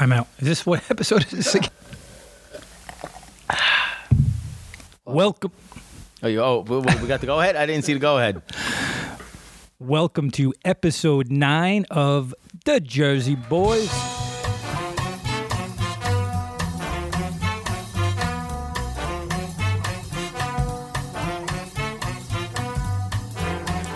Time out. Is this what episode is this again? Welcome, Oh, you, oh, we, we got the go ahead. I didn't see the go ahead. welcome to episode nine of the Jersey Boys.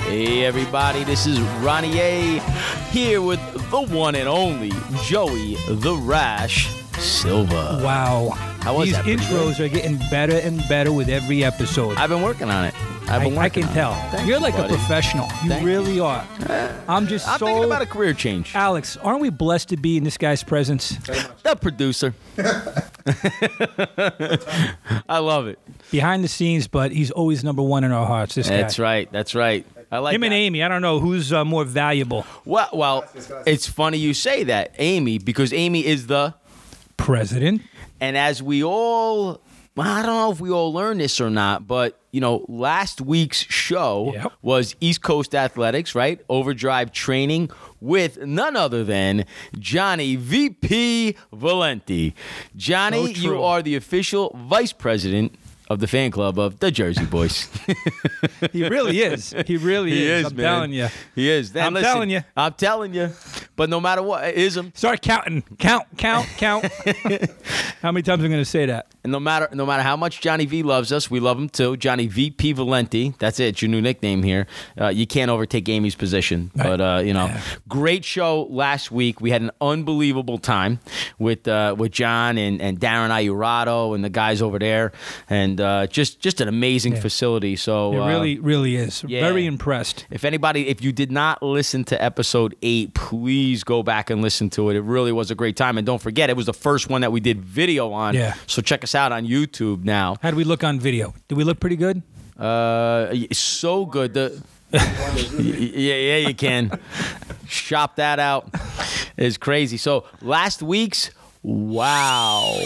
Hey, everybody, this is Ronnie A here with the one and only Joey the Rash Silva. Wow, How was these that? Pretty intros are getting better and better with every episode. I've been working on it. I've been I, I can on tell. It. Thank You're like buddy. a professional. You Thank really are. Eh, I'm just I'm so. thinking about a career change. Alex, aren't we blessed to be in this guy's presence? The producer. I love it. Behind the scenes, but he's always number one in our hearts. This guy. That's guy. right. That's right. I like Him and. Amy. I don't know who's uh, more valuable. Well, well, it's funny you say that, Amy, because Amy is the President. And as we all, well, I don't know if we all learned this or not, but you know, last week's show Yep. was East Coast Athletics, right? Overdrive training with none other than Johnny VP Valenti. Johnny, So you are the official vice president of the fan club of the Jersey Boys. He really is. He really he is. is, I'm man. telling you. He is. Now, I'm listen, telling you. I'm telling you. But no matter what, ism. Start counting. Count, count, count. How many times am I going to say that? And no matter no matter how much Johnny V loves us, we love him too. Johnny VP Valenti, that's it, it's your new nickname here. Uh, you can't overtake Amy's position. But uh, you know, great show last week. We had an unbelievable time with uh, with John and, and Darren Ayurado and the guys over there, and uh, just just an amazing Yeah. facility. So It uh, really, really is. yeah. Very impressed. if anybody, if you did not listen to episode eight, please go back and listen to it. It really was a great time. And don't forget, it was the first one that we did video on. Yeah. So check us out on YouTube now. How do we look on video? Do we look pretty good? Uh, so good. The yeah, yeah, you can shop that out. It's crazy. So last week's wow.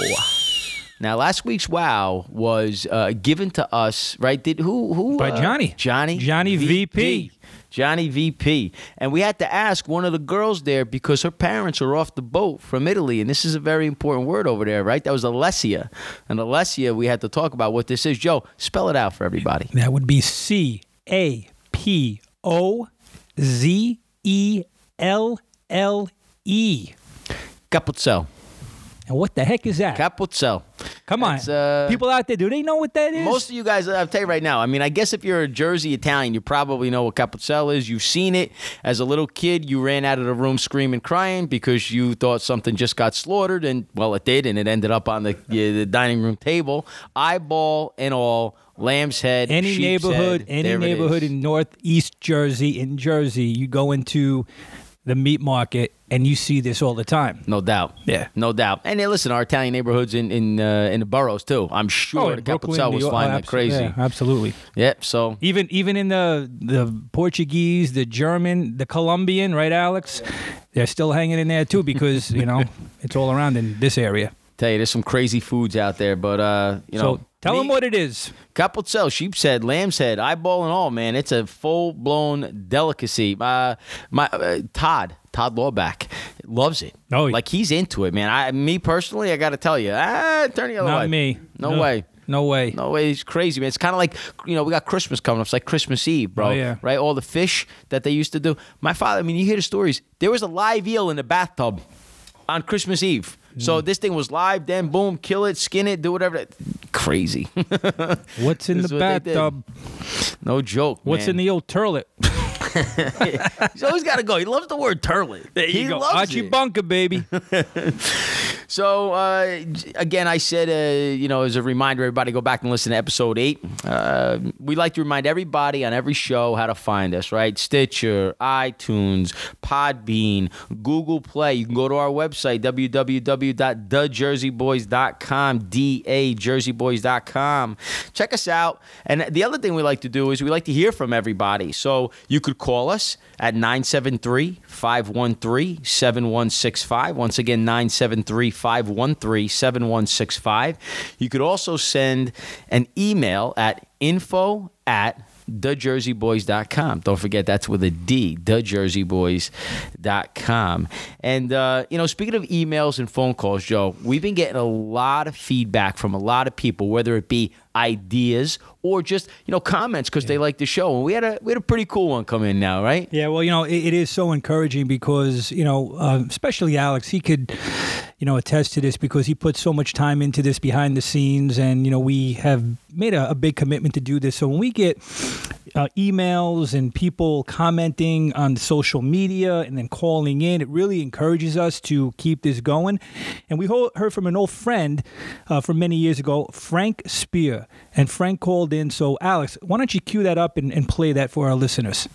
Now last week's wow was uh, given to us, right? Did who who By uh, Johnny. Johnny Johnny VP. Johnny VP. And we had to ask one of the girls there because her parents are off the boat from Italy. And this is a very important word over there, right? That was Alessia. And Alessia, we had to talk about what this is. Joe, spell it out for everybody. That would be C A P O Z E L L E. Capozelle. And what the heck is that? Capozelle. Come on. Uh, People out there, do they know what that is? Most of you guys, I'll tell you right now. I mean, I guess if you're a Jersey Italian, you probably know what Capozelle is. You've seen it as a little kid. You ran out of the room screaming, crying because you thought something just got slaughtered, and well, it did, and it ended up on the, yeah, the dining room table, eyeball and all. Lamb's head, any neighborhood, head, any neighborhood in Northeast Jersey, in Jersey, you go into the meat market and you see this all the time. No doubt. Yeah. No doubt. And then listen, our Italian neighborhoods in in, uh, in the boroughs too. I'm sure in the Brooklyn, was York- flying oh, like crazy. yeah, absolutely. Yep. So Even even in the the Portuguese, the German, the Colombian, right, Alex? They're still hanging in there too because you know it's all around in this area. tell you, there's some crazy foods out there, but uh, you know, so tell me- them what it is. Capozelle, sheep's head, lamb's head, eyeball and all, man. It's a full blown delicacy. Uh, my uh, Todd, Todd Lawback, loves it. Oh, yeah. like he's into it, man. I, me personally, I got to tell you, ah, turn the other Not way. me. No, way. No way. No way, it's crazy, man. It's kind of like you know we got Christmas coming up. It's like Christmas Eve, bro. Oh, yeah. Right, all the fish that they used to do. My father, I mean, you hear the stories. There was a live eel in the bathtub on Christmas Eve. Mm. So this thing was live. Then boom, kill it, skin it, do whatever. Crazy. What's in the what bathtub? no joke. What's man. in the old turlet? He's always got to go. He loves the word turlet. There he you go. loves Archie it. Bunker, baby. So uh, again, I said, uh, you know, as a reminder, everybody go back and listen to episode eight. Uh, we like to remind everybody on every show how to find us, right? Stitcher, iTunes, Podbean, Google Play. You can go to our website www.thejerseyboys.com, d a jerseyboys.com. Check us out. And the other thing we like to do is we like to hear from everybody. So you could call us at 973 513 7165. Once again, 973 513 7165. You could also send an email at info at thejerseyboys.com. Don't forget that's with a D, thejerseyboys.com. And, uh, you know, speaking of emails and phone calls, Joe, we've been getting a lot of feedback from a lot of people, whether it be ideas or just, you know, comments because they like the show. And we had a we had a pretty cool one come in now, right? Yeah, well, you know, it, it is so encouraging because, you know, uh, especially Alex, he could, you know, attest to this because he put so much time into this behind the scenes. And, you know, we have made a, a big commitment to do this. So when we get uh, emails and people commenting on social media and then calling in, it really encourages us to keep this going. And we ho- heard from an old friend uh, from many years ago, Frank Spear. And Frank called in. So, Alex, why don't you cue that up and, and play that for our listeners?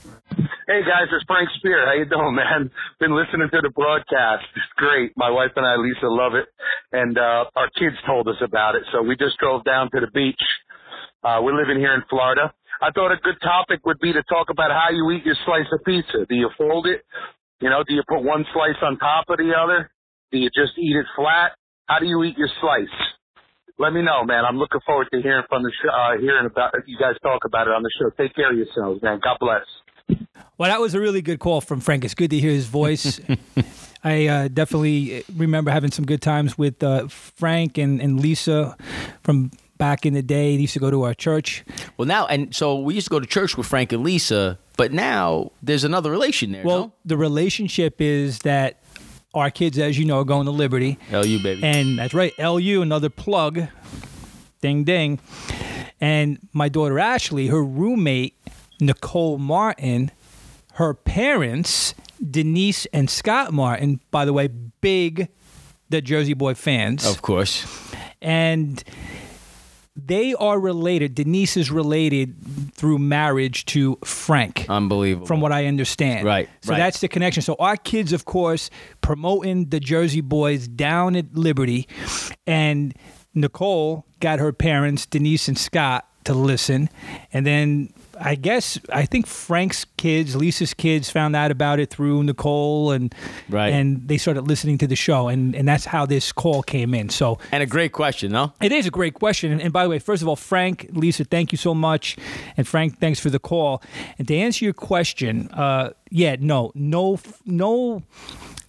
Hey guys, it's Frank Spear. How you doing, man? Been listening to the broadcast. It's great. My wife and I, Lisa, love it, and uh, our kids told us about it. So we just drove down to the beach. Uh, we're living here in Florida. I thought a good topic would be to talk about how you eat your slice of pizza. Do you fold it? You know, do you put one slice on top of the other? Do you just eat it flat? How do you eat your slice? Let me know, man. I'm looking forward to hearing from the show, uh, hearing about you guys talk about it on the show. Take care of yourselves, man. God bless. Well, that was a really good call from Frank. It's good to hear his voice. I uh, definitely remember having some good times with uh, Frank and, and Lisa from back in the day. They used to go to our church. Well, now, and so we used to go to church with Frank and Lisa, but now there's another relation there. Well, no? the relationship is that our kids, as you know, are going to Liberty. LU, baby. And that's right, LU, another plug. Ding, ding. And my daughter Ashley, her roommate, Nicole Martin, her parents, Denise and Scott Martin, by the way, big the Jersey Boy fans. of course. And they are related. Denise is related through marriage to Frank Unbelievable. from what I understand. Right, So right. that's the connection. So our kids, of course, promoting the Jersey Boys down at Liberty, and Nicole got her parents, Denise and Scott, to listen, and then. I guess I think Frank's kids, Lisa's kids, found out about it through Nicole, and Right. and they started listening to the show, and and that's how this call came in. So and a great question, no? it is a great question. And, and by the way, first of all, Frank, Lisa, thank you so much. And Frank, thanks for the call. And to answer your question, uh, yeah, no, no, no,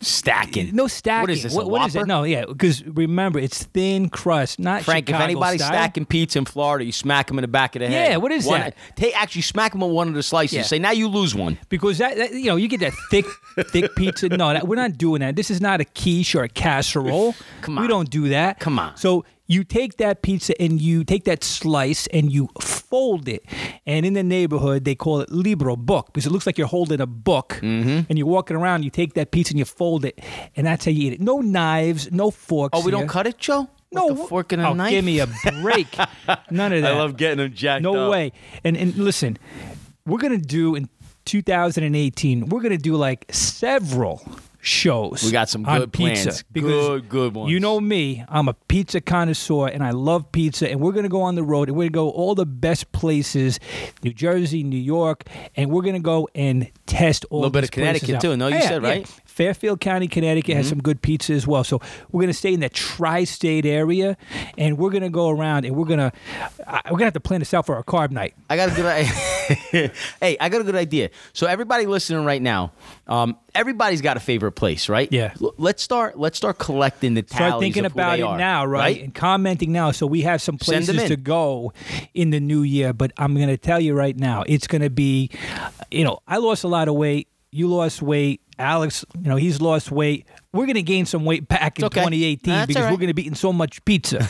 Stacking. no stacking. What is this? What- what is it? No, yeah, because remember, it's thin crust, not Frank, Chicago if anybody's style. stacking pizza in Florida, you smack them in the back of the head. Yeah, what is One- that? Take actually smack them on one of the slices. Yeah. Say now you lose one. because that, that you know you get that thick thick pizza. No, that, we're not doing that. This is not a quiche or a casserole. Come on, we don't do that. Come on. So you take that pizza and you take that slice and you fold it. And in the neighborhood they call it libro book because it looks like you're holding a book. Mm-hmm. And you're walking around. You take that pizza and you fold it, and that's how you eat it. No knives, no forks. Oh, we don't cut it, Joe? No With a fork and a oh, knife. Give me a break. None of that. I love getting them jacked No way. And and listen, we're gonna do in 2018. We're gonna do like several shows. We got some good pizza plans. because Good, good ones. You know me. I'm a pizza connoisseur, and I love pizza. And we're gonna go on the road, and we're gonna go all the best places, New Jersey, New York, and we're gonna go and test all. A little bit of Connecticut, too. No, you Yeah, said, right? Mm-hmm. Fairfield County, Connecticut has some good pizza as well. So we're gonna stay in the tri-state area, and we're gonna go around, and we're gonna I- we're gonna have to plan this out for our carb night. I got a good idea. hey, I got a good idea. So everybody listening right now, um, everybody's got a favorite place, right? Yeah. L- let's start. Let's start collecting the tallies Start thinking about it are, now, right? right? And commenting now. So we have some places to go in the new year. But I'm going to tell you right now, it's going to be, you know, I lost a lot of weight. You lost weight. Alex, you know, he's lost weight. We're going to gain some weight back in okay. 2018 That's because all right. we're going to be eating so much pizza.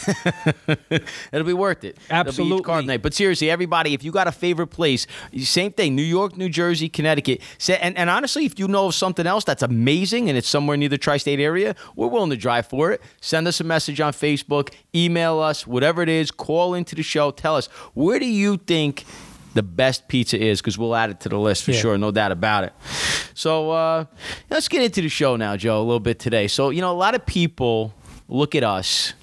It'll be worth it. It'll be Absolutely. each card night. But seriously, everybody, if you got a favorite place, same thing: New York, New Jersey, Connecticut. And, and honestly, if you know of something else that's amazing and it's somewhere near the tri-state area, we're willing to drive for it. Send us a message on Facebook, email us, whatever it is. Call into the show. Tell us where do you think the best pizza is because we'll add it to the list for Yeah. sure, no doubt about it. So uh, let's get into the show now, Joe, a little bit today. So you know, a lot of people look at us,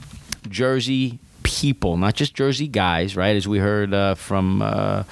Jersey people, not just Jersey guys, right? As we heard uh, from, uh,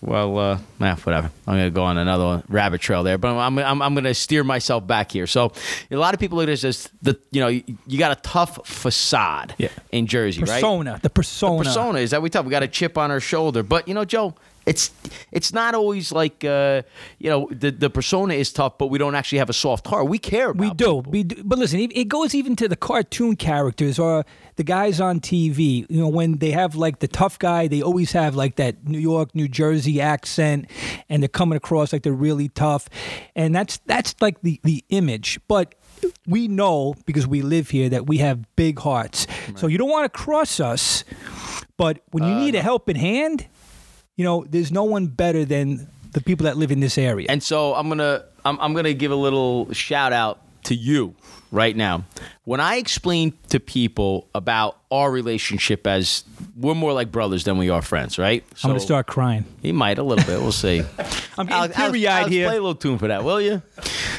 well, uh, nah, whatever. I'm gonna go on another rabbit trail there, but I'm, I'm, I'm gonna steer myself back here. So a lot of people look at us as the, you know, you, you got a tough facade Yeah. in Jersey, right? persona, the persona. The persona is that we tough. We got a chip on our shoulder, but you know, Joe, it's it's not always like uh, you know the the persona is tough, but we don't actually have a soft heart. We care. About We do, people. we do. But listen, it, goes even to the cartoon characters or the guys on TV. You know, when they have like the tough guy, they always have like that New York, New Jersey accent, and they're coming across like they're really tough, and that's that's like the the image. But we know because we live here that we have big hearts. So you don't want to cross us, but when Uh, you need a helping hand, you know, there's no one better than the people that live in this area. And so I'm gonna I'm, I'm gonna give a little shout out to you right now. When I explain to people about our relationship as we're more like brothers than we are friends, right? So I'm to start crying. He might a little bit. We'll see. I'm getting teary-eyed Alex, here. Play a little tune for that, will you?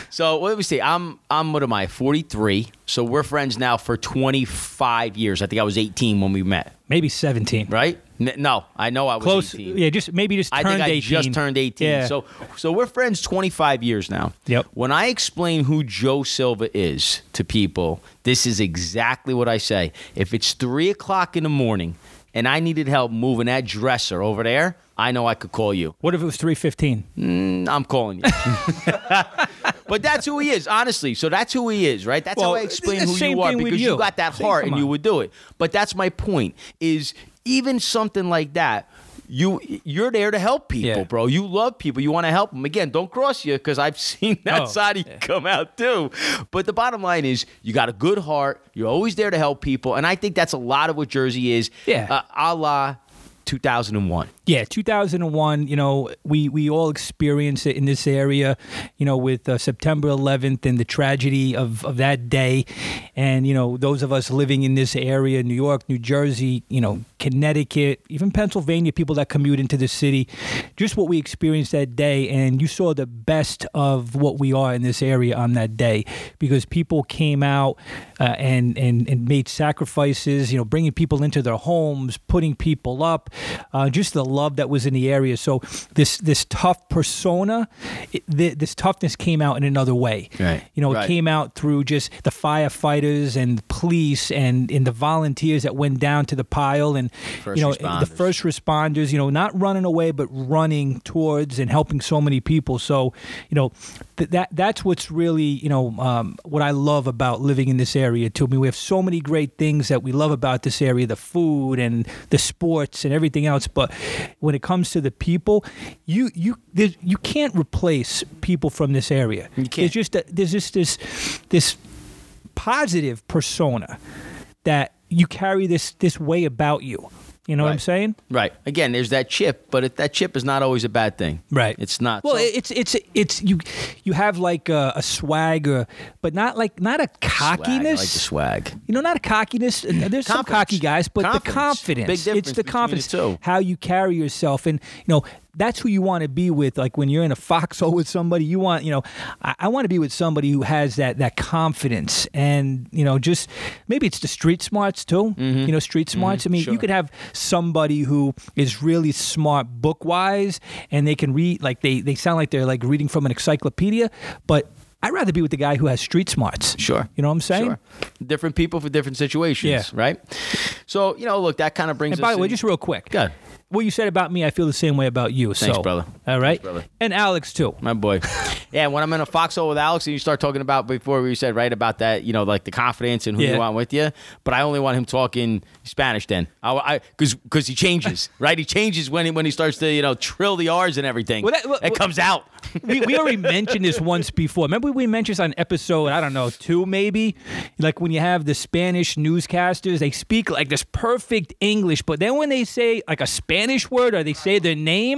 So what do we say? I'm I'm what am I? 43. So we're friends now for 25 years. I think I was 18 when we met, Maybe 17. right? N- no, I know I was Close. 18. Yeah, just maybe just I think I 18. just turned 18. Yeah. So so we're friends 25 years now. Yep. When I explain who Joe Silva is to people, this is exactly what I say. If it's three o'clock in the morning and I needed help moving that dresser over there, I know I could call you. what if it was 315? Mm, I'm calling you. but that's who he is, honestly. So that's who he is, right? That's Well, how I explain who you are because you. you. got that heart and you would do it. But that's my point is even something like that you you're there to help people, Yeah. bro. You love people. You want to help them. Again, don't cross you because I've seen that Oh, side of you come out too. But the bottom line is you got a good heart. You're always there to help people, and I think that's a lot of what Jersey is. Yeah. uh, a la 2001. Yeah, 2001. You know, we we all experienced it in this area. You know, with uh, September 11th and the tragedy of of that day, and you know, those of us living in this area, New York, New Jersey, you know, Connecticut, even Pennsylvania, people that commute into the city, just what we experienced that day, and you saw the best of what we are in this area on that day because people came out uh, and and and made sacrifices. You know, bringing people into their homes, putting people up, uh, just the love that was in the area. So this this tough persona, it, this toughness came out in another way. Right. You know, it Right. came out through just the firefighters and police and and the volunteers that went down to the pile and First you know responders. the first responders. You know, not running away but running towards and helping so many people. So you know th- that that's what's really you know um, what I love about living in this area too. I mean, we have so many great things that we love about this area: the food and the sports and everything else. But when it comes to the people, you you you can't replace people from this area. You can't. There's just a, there's just this this positive persona that you carry this this way about you. You know what I'm saying? Right. Again, there's that chip, but it, that chip is not always a bad thing. Right. It's not. Well, So- it's it's it's you you have like a, a swag, or, but not like not a Swag. cockiness. I like the swag. You know, not a cockiness. uh, There's some cocky guys, but the Confidence. confidence. Big difference it's the the confidence. two. How you carry yourself, and you know that's who you want to be with. Like when you're in a foxhole with somebody, you want you know I, I want to be with somebody who has that that confidence, and you know just maybe it's the street smarts too. You know, street smarts. I mean, Mm-hmm. Sure. you could have somebody who is really smart book wise, and they can read like they they sound like they're like reading from an encyclopedia, but. I'd rather be with the guy who has street smarts. Sure. You know what I'm saying? Sure. Different people for different situations. Yeah. Right. So you know, look, that kind of brings. Us. And by the way, in- just real quick, Good. What you said about me, I feel the same way about you. Thanks, so, brother. All right, brother. and Alex too. My boy. yeah, when I'm in a foxhole with Alex and you start talking about before we said right about that, you know, like the confidence and who Yeah. you want with you. But I only want him talking Spanish then. I because because he changes, right? He changes when he when he starts to, you know, trill the R's and everything. Well, that- well- it comes out. We, we already mentioned this once before. Remember we mentioned this on episode I don't know two maybe, like when you have the Spanish newscasters, they speak like this perfect English, but then when they say like a Spanish word or they say their name,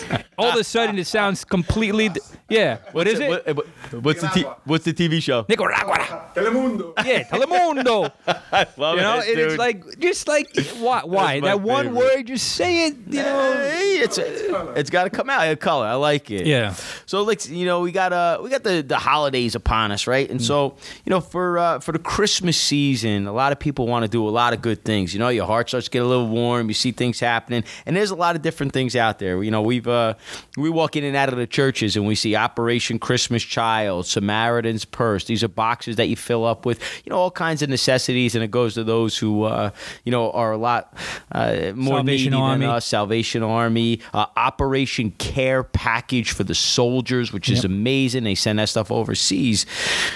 all of a sudden it sounds completely yeah. What is it? What- what- what's the t- what's the TV show? Nicaragua. Telemundo. Yeah, Telemundo. I love You know, it, and it's like just like why why my that one word? Just say it. You know. Hey, it's it's got to come out in color. I like it. Yeah. So let's you know we got uh we got the the holidays upon us, right? And so you know for uh, for the Christmas season, a lot of people want to do a lot of good things. You know, your heart starts to get a little warm. You see things happening, and there's a lot of different things out there. You know, we've uh we walk in and out of the churches and we see Operation Christmas Child, Samaritan's Purse. These are boxes that you fill up with, you know, all kinds of necessities, and it goes to those who, uh, you know, are a lot uh, more Salvation needy Army. than us. Salvation Army, uh, Operation Care Package for the soldiers, which is Yep. amazing. They send that stuff overseas.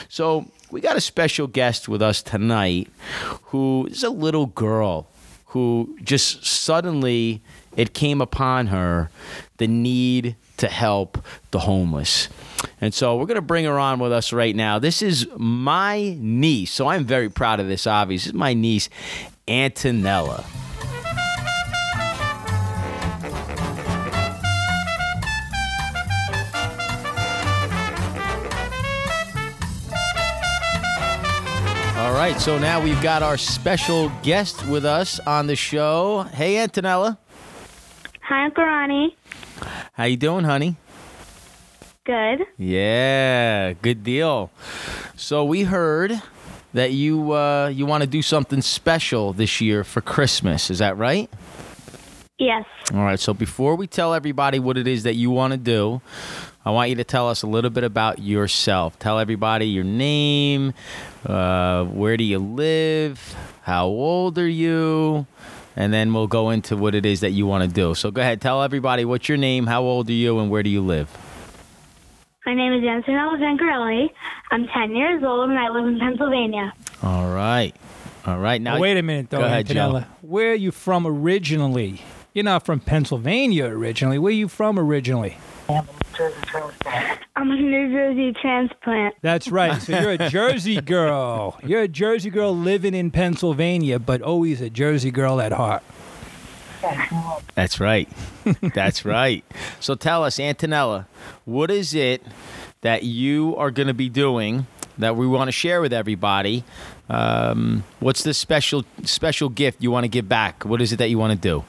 So we got a special guest with us tonight who is a little girl who just suddenly it came upon her the need to help the homeless. And so we're going to bring her on with us right now. This is my niece. So I'm very proud of this, obviously. This is my niece, Antonella. Right, so now we've got our special guest with us on the show. Hey, Antonella. Hi, Uncle Ronnie. How you doing, honey? Good. Yeah, good deal. So we heard that you uh, you want to do something special this year for Christmas. Is that right? Yes. All right. So before we tell everybody what it is that you want to do, I want you to tell us a little bit about yourself. Tell everybody your name, uh, where do you live, how old are you, and then we'll go into what it is that you want to do. So go ahead, tell everybody what's your name, how old are you, and where do you live. My name is Antonella Zancarelli. I'm 10 years old and I live in Pennsylvania. All right. All right. Now wait a minute, though, Go ahead, Antonella. Joe. Where are you from originally? You're not from Pennsylvania originally. Where are you from originally? I'm a New Jersey transplant. That's right. So you're a Jersey girl. You're a Jersey girl living in Pennsylvania, but always a Jersey girl at heart. That's right. That's right. So tell us, Antonella, what is it that you are going to be doing that we want to share with everybody? Um, what's the special special gift you want to give back? What is it that you want to do?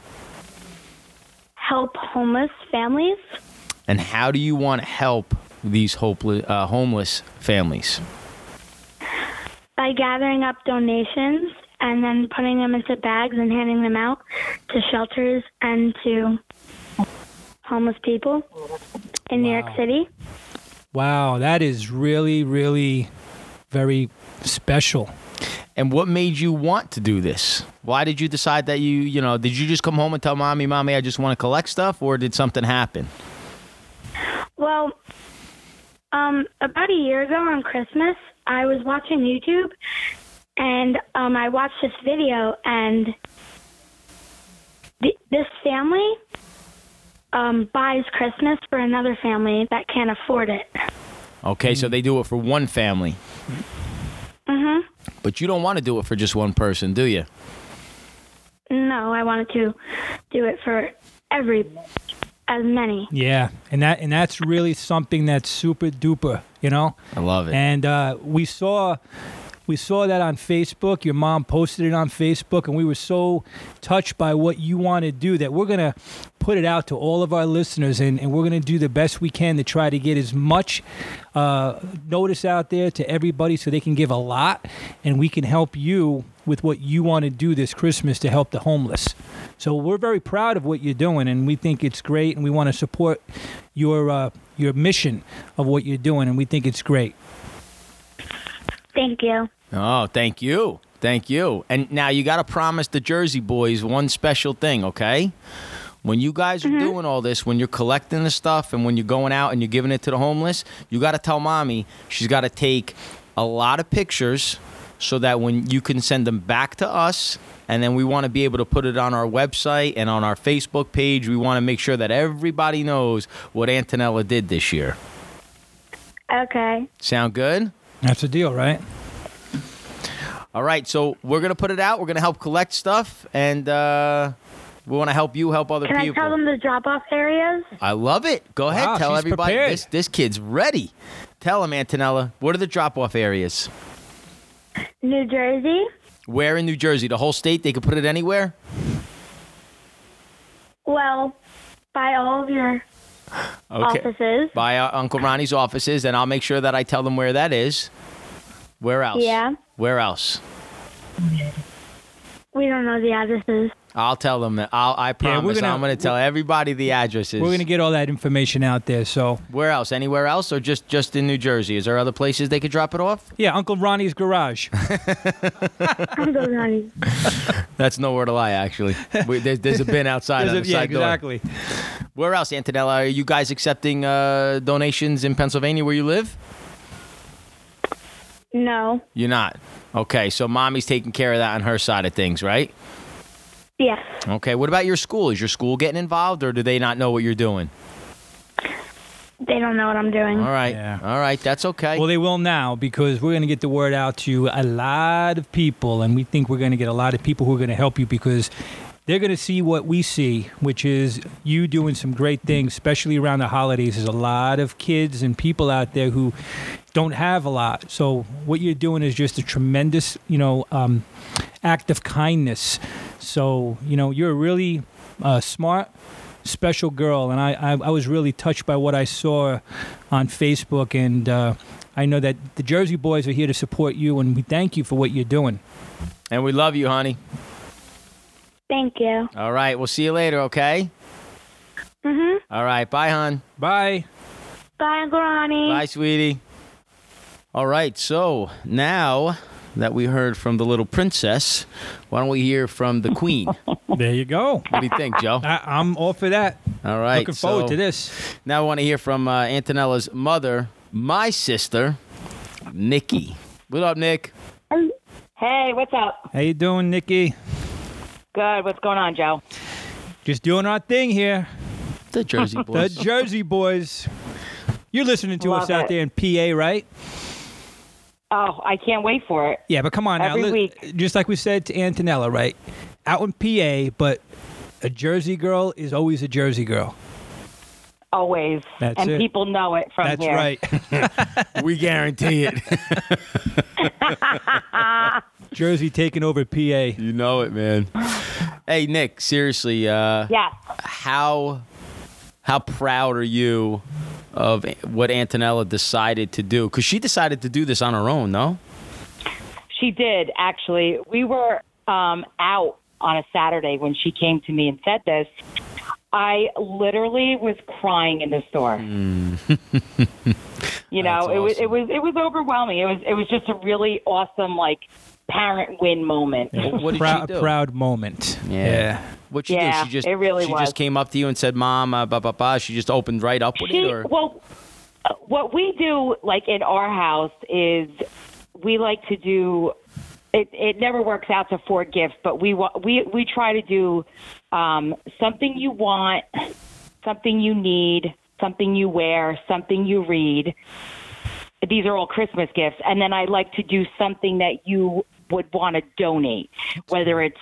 Help homeless families And how do you want to help these hopeless, uh, homeless families? by gathering up donations and then putting them into bags and handing them out to shelters and to homeless people in New York City. Wow, that is really, really very special. And what made you want to do this? Why did you decide that you, you know, did you just come home and tell mommy, mommy, I just want to collect stuff, or did something happen? Well, um, about a year ago on Christmas, I was watching YouTube, and um, I watched this video, and th- this family um, buys Christmas for another family that can't afford it. Okay, so they do it for one family. Mhm. But you don't want to do it for just one person, do you? No, I wanted to do it for every, as many. Yeah, and that and that's really something that's super duper, you know. I love it. And uh, we saw we saw that on Facebook. Your mom posted it on Facebook, and we were so touched by what you want to do that we're gonna put it out to all of our listeners, and, and we're gonna do the best we can to try to get as much uh, notice out there to everybody, so they can give a lot, and we can help you with what you want to do this Christmas to help the homeless. So we're very proud of what you're doing, and we think it's great, and we want to support your uh, your mission of what you're doing, and we think it's great. Thank you. Oh, thank you. Thank you. And now you got to promise the Jersey boys one special thing, okay? When you guys are mm-hmm. doing all this, when you're collecting the stuff and when you're going out and you're giving it to the homeless, you got to tell mommy she's got to take a lot of pictures so that when you can send them back to us and then we want to be able to put it on our website and on our Facebook page. We want to make sure that everybody knows what Antonella did this year. Okay. Sound good? That's a deal, right? All right, so we're gonna put it out. We're gonna help collect stuff, and uh, we want to help you help other people. Can I tell them the drop-off areas? I love it. Go ahead, Wow, tell everybody. prepared. This this kid's ready. Tell him, Antonella. What are the drop-off areas? New Jersey, Where in New Jersey? The whole state? They could put it anywhere. well, by all of your Okay. offices. By uh, Uncle Ronnie's offices, and I'll make sure that I tell them where that is. Where else? Yeah. Where else? We don't know the addresses. I'll tell them. that- I'll, I promise. we're gonna- I'm going to tell everybody the addresses. We're gonna get all that information out there. So Where else? Anywhere else, or just just in New Jersey? Is there other places they could drop it off? yeah, Uncle Ronnie's garage. Uncle Ronnie. That's nowhere to lie. Actually, we, there's, there's a bin outside on the a- yeah, side door. exactly. Where else, Antonella? Are you guys accepting uh, donations in Pennsylvania where you live? No. You're not. Okay, so mommy's taking care of that on her side of things, right? Yes. Okay. What about your school? Is your school getting involved, or do they not know what you're doing? They don't know what I'm doing. All right. Yeah. All right. That's okay. Well, they will now because we're going to get the word out to a lot of people, and we think we're going to get a lot of people who are going to help you because they're going to see what we see, which is you doing some great things, especially around the holidays. There's a lot of kids and people out there who don't have a lot. So what you're doing is just a tremendous, you know, um, act of kindness. So you know, you're a really uh, smart special girl, and I, I I was really touched by what I saw on Facebook, and uh, I know that the Jersey boys are here to support you, and we thank you for what you're doing. and we love you, honey. Thank you. All right. We'll see you later. Okay. Mhm. All right. Bye, hon. Bye. Bye, Uncle Ronnie. Bye, sweetie. All right. So now that we heard from the little princess, why don't we hear from the queen? There you go. What do you think, Joe? I, I'm all for that. All right. Looking forward so to this. Now I want to hear from uh, Antonella's mother, my sister, Nikki. What up, Nick? Hey, what's up? How you doing, Nikki? Good. What's going on, Joe? Just doing our thing here. The Jersey boys. The. Jersey boys. You're listening to us out it. there in PA, right? Oh, I can't wait for it. Yeah, but come on Every now. li- week. Just like we said to Antonella, right? Out in PA, but a Jersey girl is always a Jersey girl. Always. That's and it. people know it from That's here. right. we guarantee it. Jersey taking over PA. you know it, man. Hey, Nick. Seriously, uh, Yes. how how proud are you of what Antonella decided to do? Because she decided to do this on her own, no? She did, actually. We were um, out on a Saturday when she came to me and said this. I literally was crying in the store. you know, it was it was it was overwhelming. It was it was just a really awesome like parent win moment. What, what did proud, she do? proud moment. Yeah. What she Yeah, do? She just it really she was. just came up to you and said, "Mom, uh, blah blah blah." She just opened right up with She, it, or well, uh, what we do, like in our house, is we like to do. It, it never works out to four gifts, but we we we try to do um, something you want, something you need, something you wear, something you read. These are all Christmas gifts, and then I like to do something that you would want to donate, whether it's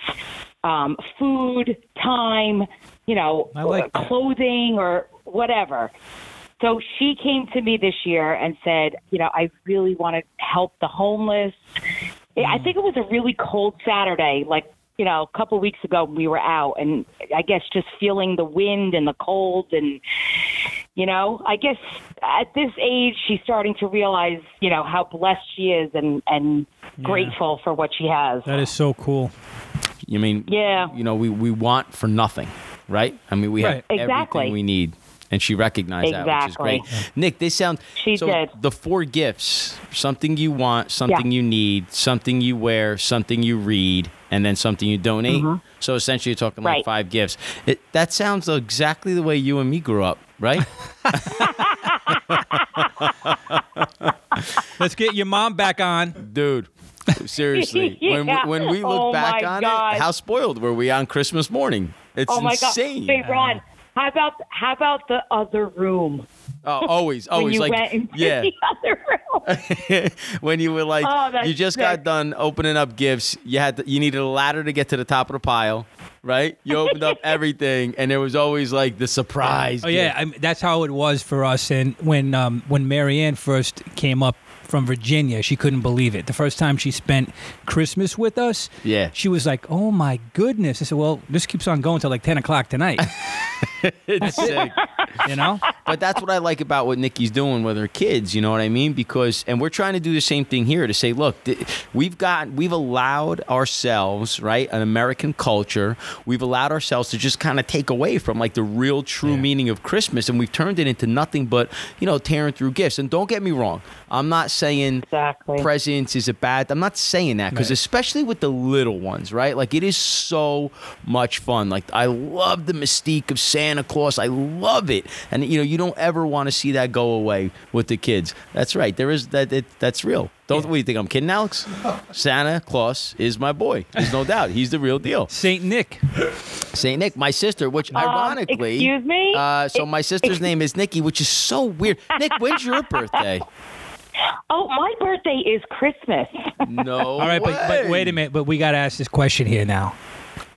um, food, time, you know, like clothing or whatever. So she came to me this year and said, you know, I really want to help the homeless. I think it was a really cold Saturday, like, you know, a couple of weeks ago we were out and I guess just feeling the wind and the cold and you know, I guess at this age she's starting to realize, you know, how blessed she is and and grateful for what she has. That is so cool. you mean? Yeah. You know, we we want for nothing, right? I mean, we have Exactly. everything we need, and she recognized that, which is Exactly. great. Nick, they sound. She so did. The four gifts: something you want, something you need, something you wear, something you read, and then something you donate. So essentially, you're talking like Mm-hmm. Five gifts. It, that sounds exactly the way you and me grew up, right? Let's get your mom back on. Dude. Seriously, when, we, Yeah. when we look Oh back on gosh. it, how spoiled were we on Christmas morning? It's Oh my insane. god. Wait, Ron, how about how about the other room? Oh, always, when always you like went yeah. the other room. when you were like, Oh, you just got done opening up gifts. You had to, you needed a ladder to get to the top of the pile, right? You opened up everything, and there was always like the surprise. Oh yeah. I mean, that's how it was for us. And when um, when Marianne first came up from Virginia, she couldn't believe it. The first time she spent Christmas with us, Yeah. she was like, "Oh my goodness!" I said, "Well, this keeps on going till like ten o'clock tonight." it's sick. You know? But that's what I like about what Nikki's doing with her kids. You know what I mean? Because and we're trying to do the same thing here to say, look, we've got we've allowed ourselves right an American culture. We've allowed ourselves to just kind of take away from like the real true Yeah. meaning of Christmas, and we've turned it into nothing but you know tearing through gifts. And don't get me wrong, I'm not saying Exactly. presents is a bad. I'm not saying that because Right. especially with the little ones, right? Like it is so much fun. Like I love the mystique of Santa Claus. I love it, and you know you don't ever want to see that go away with the kids. That's right. There is that. It, that's real. Don't what do you think? I'm kidding, Alex? Santa Claus is my boy. There's no doubt. He's the real deal. Saint Nick. Saint Nick, my sister, which ironically, Um, excuse me? Uh, so my sister's name is Nikki, which is so weird. Nick, when's your birthday? Oh, my birthday is Christmas. No. All right, but, but wait a minute. But we got to ask this question here now.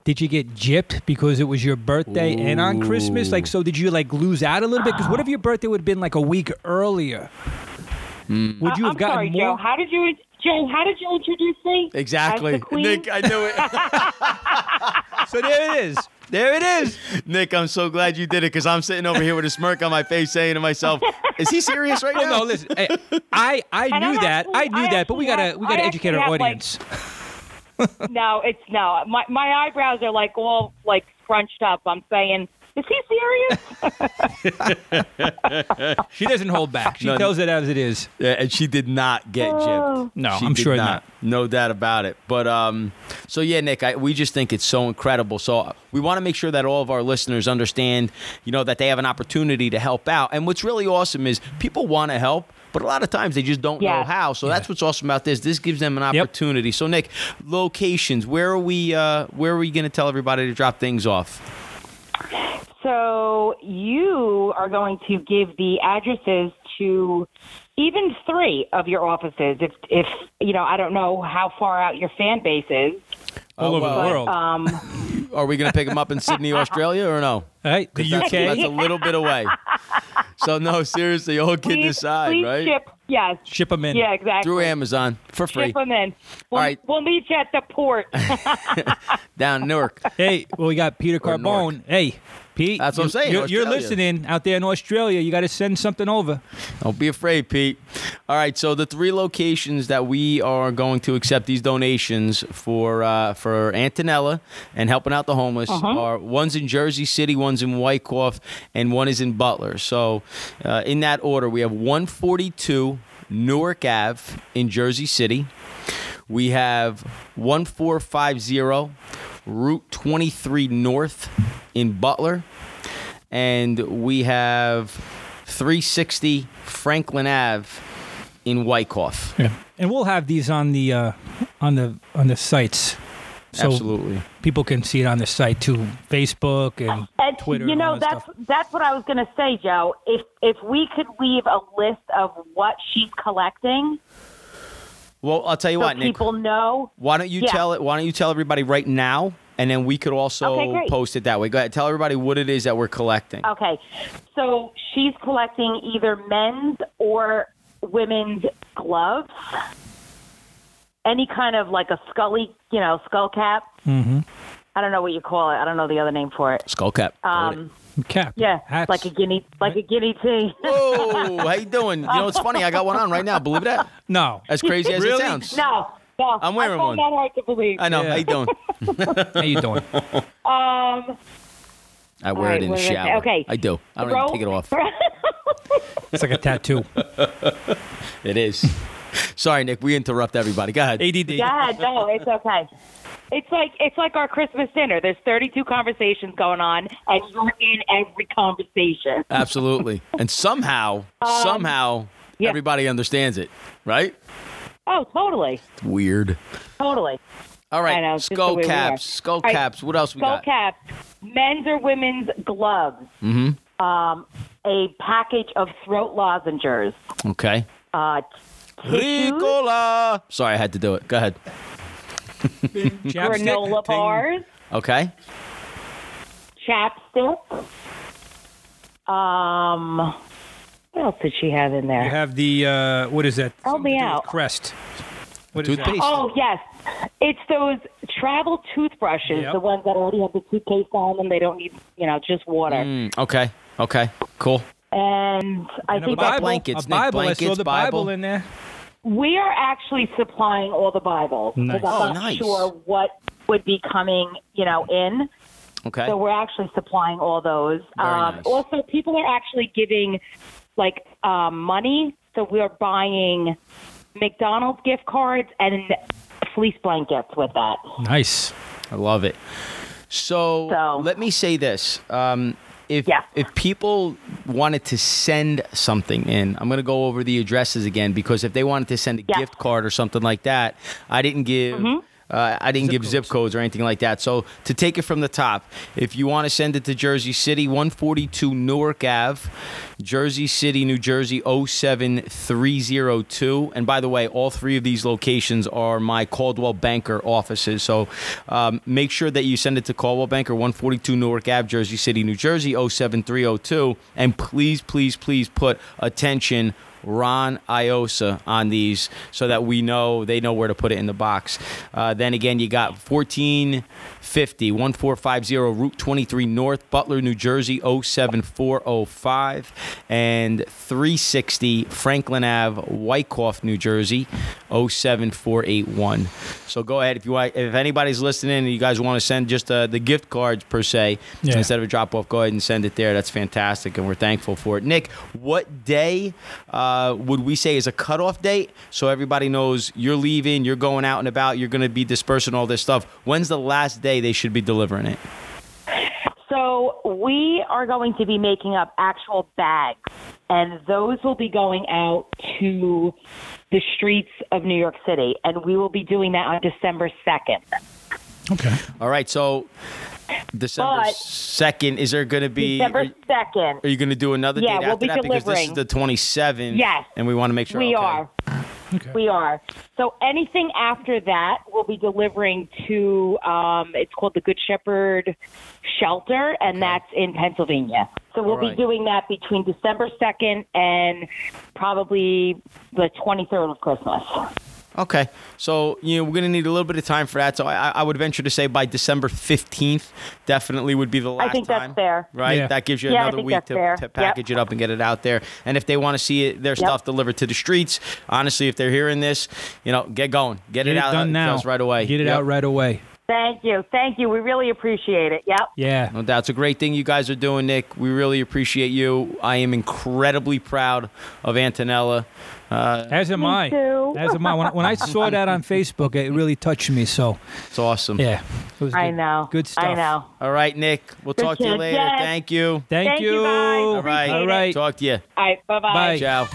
Did you get gypped because it was your birthday and on Christmas? Like, so did you like lose out a little bit? Because what if your birthday would have been like a week earlier? Would you have I'm gotten sorry, more? Joe. How did you, Joe? How did you introduce me? Exactly. As the queen? Nick, I knew it. So there it is. There it is. Nick, I'm so glad you did it because I'm sitting over here with a smirk on my face saying to myself, is he serious right Well, now? no, listen. eh, I I And knew I'm that. actually- I knew I that, but we gotta have- we gotta I educate our have, like- audience. No, it's no. My my eyebrows are like all like scrunched up. I'm saying, is he serious? She doesn't hold back. She No, tells it as it is. Yeah, and she did not get gypped. No, She I'm did sure not. No doubt about it. But um, so yeah, Nick, I, we just think it's so incredible. So we want to make sure that all of our listeners understand, you know, that they have an opportunity to help out. And what's really awesome is people want to help. But a lot of times they just don't know how. So that's what's awesome about this. This gives them an Yep. opportunity. So Nick, locations. Where are we? Uh, where are we going to tell everybody to drop things off? So you are going to give the addresses to even three of your offices. If if you know, I don't know how far out your fan base is. All over the world. Um, Are we going to pick them up in Sydney, Australia, or no? All right, the 'Cause that's, UK. that's a little bit away. So no, seriously, all kidding please, aside, please right? ship. Yes. Ship them in. Yeah, exactly. Through Amazon for free Ship them in. We'll, All right. we'll meet you at the port. down in Newark. Hey, well, we got Peter Or Newark. Carbone. Hey, Pete. That's what I'm saying, You're, you're listening out there in Australia. You got to send something over. Don't be afraid, Pete. All right, so the three locations that we are going to accept these donations for uh, for Antonella and helping out the homeless are one's in Jersey City, one's in Wyckoff, and one is in Butler. So, uh, in that order, we have 142 Newark Ave in Jersey City. We have 1450 Route 23 North in Butler. And we have 360 Franklin Ave in Wyckoff. Yeah. And we'll have these on the uh, on the on the sites. So Absolutely. people can see it on the site too. Facebook and And Twitter. you and know all that that's stuff. that's what I was going to say, Joe. If if we could leave a list of what she's collecting, Well, I'll tell you so what, Nick. people know. Why don't you Yeah. tell it? Why don't you tell everybody right now, and then we could also Okay, post it that way. Go ahead, tell everybody what it is that we're collecting. Okay, so she's collecting either men's or women's gloves, any kind of like a scully, you know, skull cap. Mm-hmm. I don't know what you call it. I don't know the other name for it. Skull cap. Go with it. Um, cap. yeah, hats. like a guinea, like a guinea tea. Whoa, how you doing? You know, it's funny. I got one on right now. Believe that? no. As crazy as it Really? sounds. no, no, I'm wearing I find one. That hard to believe. I know. Yeah. How you doing? How you doing? Um, I wear All it in the what was I shower. Okay. I do. I don't throw- even take it off. It's like a tattoo. It is. Sorry, Nick. We interrupt everybody. Go ahead. ADD. Yeah, no, it's okay. It's like it's like our Christmas dinner. There's 32 conversations going on, and you're in every conversation. Absolutely. And somehow, somehow, Um, yeah. everybody understands it, right? Oh, totally, Weird. totally. All right. Know, it's skull we caps. Skull right, caps. What else we Skull got? Skull caps, men's or women's gloves. Mm-hmm. Um, a package of throat lozenges. Okay. Uh, tissues, Ricola. Sorry, I had to do it. Go ahead. Chapstick. granola bars, Okay. chapstick. Um, what else did she have in there? You have the uh, what is that? Help me Something to do with out. Crest. What is that? Toothpaste. Oh yes, it's those travel toothbrushes, Yep. the ones that already have the toothpaste on them. They don't need, you know, just water. Mm, okay. Okay. Cool. And I And a think about that blankets, a Nick? Bible. I Blankets, saw the Bible, Bible? in there. We are actually supplying all the Bibles Nice. because Oh, I'm not nice. sure what would be coming, you know, in. Okay. So we're actually supplying all those. Um, nice. Also, people are actually giving like um, money. So we're buying McDonald's gift cards and fleece blankets with that. Nice. I love it. So, So- let me say this. Um, if Yeah. if people wanted to send something in, I'm going to go over the addresses again because if they wanted to send a Yeah. gift card or something like that, I didn't give. Mm-hmm. Uh, I didn't give zip codes or anything like that. So to take it from the top, if you want to send it to Jersey City, 142 Newark Ave, Jersey City, New Jersey 07302. And by the way, all three of these locations are my Coldwell Banker offices. So um, make sure that you send it to Coldwell Banker, 142 Newark Ave, Jersey City, New Jersey 07302. And please, please, please put attention. Ron Iosa on these so that we know they know where to put it in the box. Uh, then again, you got 1450 1450 Route 23 North, Butler, New Jersey 07405, and 360 Franklin Ave, Wyckoff, New Jersey 07481. So go ahead if you want, if anybody's listening and you guys want to send just uh, the gift cards per se Yeah. instead of a drop off, go ahead and send it there. That's fantastic, and we're thankful for it. Nick, what day uh, Uh, would we say is a cutoff date so everybody knows you're leaving, you're going out and about, you're going to be dispersing all this stuff? When's the last day they should be delivering it? So we are going to be making up actual bags, and those will be going out to the streets of New York City, and we will be doing that on December second. Okay. All right, so December But- second, is there going to be? December second. are you going to do another Yeah, date we'll after be that? Because this is the 27th. Yes. and we want to make sure. We okay. are. Okay. We are. So anything after that, we'll be delivering to. Um, it's called the Good Shepherd Shelter, and that's in Pennsylvania. So we'll All right. be doing that between December second and probably the twenty third of Christmas. Okay, so you know we're gonna need a little bit of time for that. So I, I would venture to say by December fifteenth, definitely would be the last I think that's fair. right? Yeah. That gives you Yeah, another week that's to, fair. to Yep. package it up and get it out there. And if they want to see it, their stuff delivered to the streets, honestly, if they're hearing this, you know, get going, get, Get it it out done uh, now. just right away. Get it Yep. out right away. Thank you, thank you. We really appreciate it. Yep. Yeah. No doubt. It's a great thing you guys are doing, Nick. We really appreciate you. I am incredibly proud of Antonella. Uh, As am Me I. too. As am I. When, I- when I saw that on Facebook, it really touched me. So, it's awesome. yeah. It was I good- know. Good stuff. I know. All right, Nick. We'll Good talk to you kid. later. Yes. Thank you. Thank, Thank you, guys. All right. Appreciate All right. Talk to you. All right. Bye-bye. Bye. Ciao.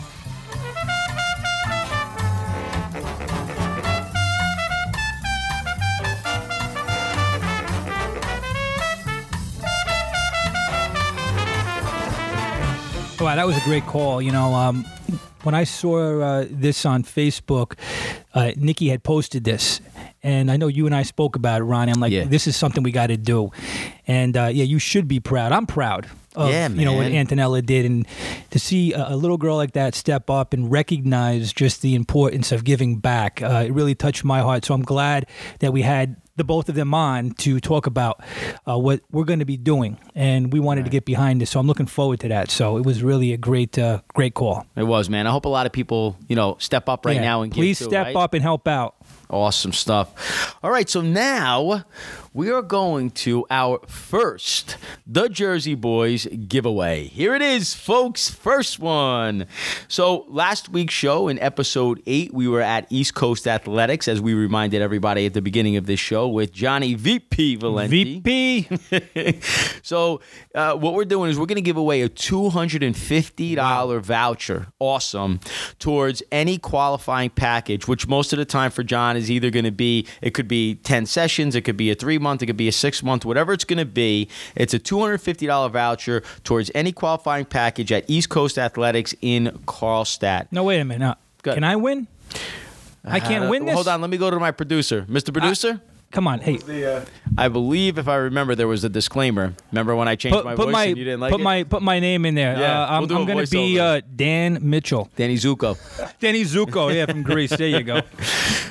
Wow, that was a great call. You know, um, when I saw uh, this on Facebook, uh, Nikki had posted this, and I know you and I spoke about it, Ronnie. I'm like, Yeah. this is something we got to do, and uh, yeah, you should be proud. I'm proud. Of, Yeah, You know what. Antonella did, and to see a, a little girl like that step up and recognize just the importance of giving back, uh, it really touched my heart. So I'm glad that we had the both of them on to talk about uh, what we're going to be doing, and we wanted to get behind this. So I'm looking forward to that. So it was really a great, uh, great call. It was, man. I hope a lot of people, you know, step up right Yeah. now and please too, step right? up and help out. Awesome stuff. All right, so now we are going to our first The Jersey Boys giveaway. Here it is, folks. First one. So, last week's show in episode eight, we were at East Coast Athletics, as we reminded everybody at the beginning of this show, with Johnny VP Valenti. VP. So, uh, what we're doing is we're going to give away a $250 voucher. Awesome. Towards any qualifying package, which most of the time for John is either going to be, it could be 10 sessions, it could be a three month, it could be a six month, whatever it's going to be. It's a $250 voucher towards any qualifying package at East Coast Athletics in Carlstadt. no, wait a minute. Now, Good. can I win? I can't Uh, win this. Hold on, let me go to my producer. Mr. Producer? Come on, hey, I believe, if I remember, there was a disclaimer. Remember when I changed put, my put voice my and you didn't like put it? my put my name in there. Yeah, uh, I'm, we'll do I'm gonna be uh, Dan Mitchell, Danny Zuko. Danny Zuko, yeah, from Grease. There you go.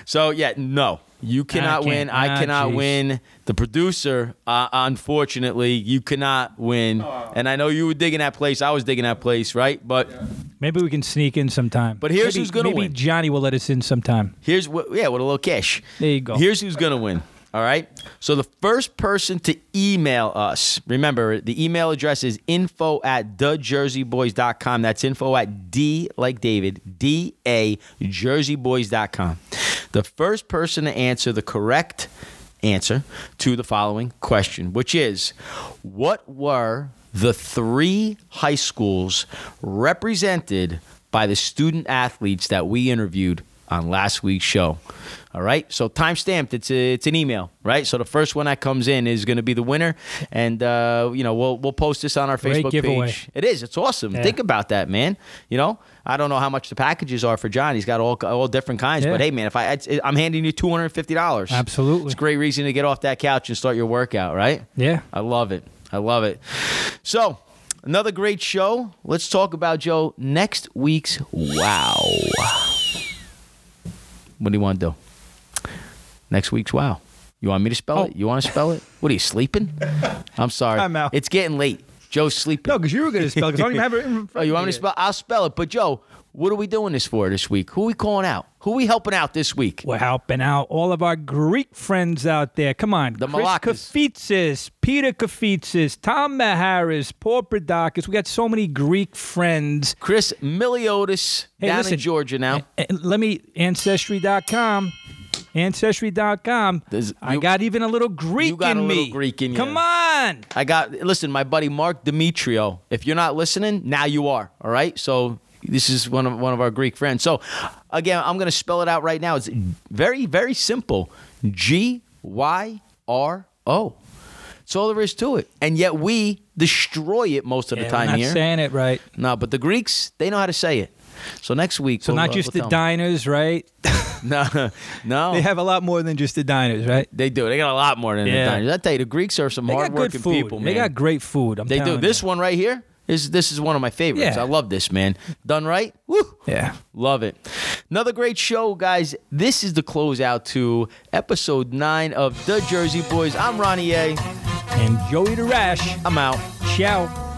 So yeah, no, you cannot can't. win. I Ah, cannot jeez. win. The producer, uh, unfortunately, you cannot win. And I know you were digging that place. I was digging that place, right? But Maybe we can sneak in sometime. But here's maybe, who's gonna maybe win. Johnny will let us in sometime. here's what. Yeah, with a little cash. There you go. Here's who's gonna win. All right. So the first person to email us, remember the email address is info at thejerseyboys.com. That's info at D like David, D A jerseyboys.com. The first person to answer the correct answer to the following question, which is what were the three high schools represented by the student athletes that we interviewed on last week's show? All right, so time stamped. It's a, it's an email, right? So the first one that comes in is going to be the winner, and uh, you know we'll we'll post this on our Great Facebook giveaway. page. It is. It's awesome. Yeah. Think about that, man. You know, I don't know how much the packages are for John. He's got all all different kinds. Yeah. But hey, man, if I it's, I'm handing you two hundred and fifty dollars, Absolutely. it's a great reason to get off that couch and start your workout, right? Yeah. I love it. I love it. So, another great show. Let's talk about Joe next week's Wow. What do you want to do? Next week's Wow. You want me to spell Oh. it? You want to spell it? What are you sleeping? I'm sorry. I'm out. It's getting late. Joe's sleeping. No, because you were going to spell. Because I don't even have it. In Oh, you want me to spell? I'll spell it. But Joe, what are we doing this for this week? Who are we calling out? Who are we helping out this week? We're helping out all of our Greek friends out there. Come on. The Chris. Kafitsis, Peter Kafitsis, Tom Maharis, Paul Prodakis. We got so many Greek friends. Chris Miliotis Hey, down listen, in Georgia now. And let me, Ancestry.com. Ancestry.com. There's- I you- got even a little Greek you got in a little me. Greek in you. Come on. I got listen, my buddy Mark Demetrio. If you're not listening, now you are. All right. So this is one of one of our Greek friends. So again, I'm going to spell it out right now. It's very very simple. G Y R O. That's all there is to it. And yet we destroy it most of Yeah, the we're time not here. saying it right. no, but the Greeks they know how to say it. So next week, So we'll, not uh, just we'll the diners, right? No, no. They have a lot more than just the diners, right? They do. They got a lot more than Yeah. the diners. I tell you, the Greeks are some They hardworking people, man. They got great food. I'm They do. telling This one right here is this is one of my favorites. Yeah. I love this, man. Done right? Woo. Yeah. Love it. Another great show, guys. This is the closeout to episode nine of The Jersey Boys. I'm Ronnie A. And Joey DeRash. I'm out. Ciao.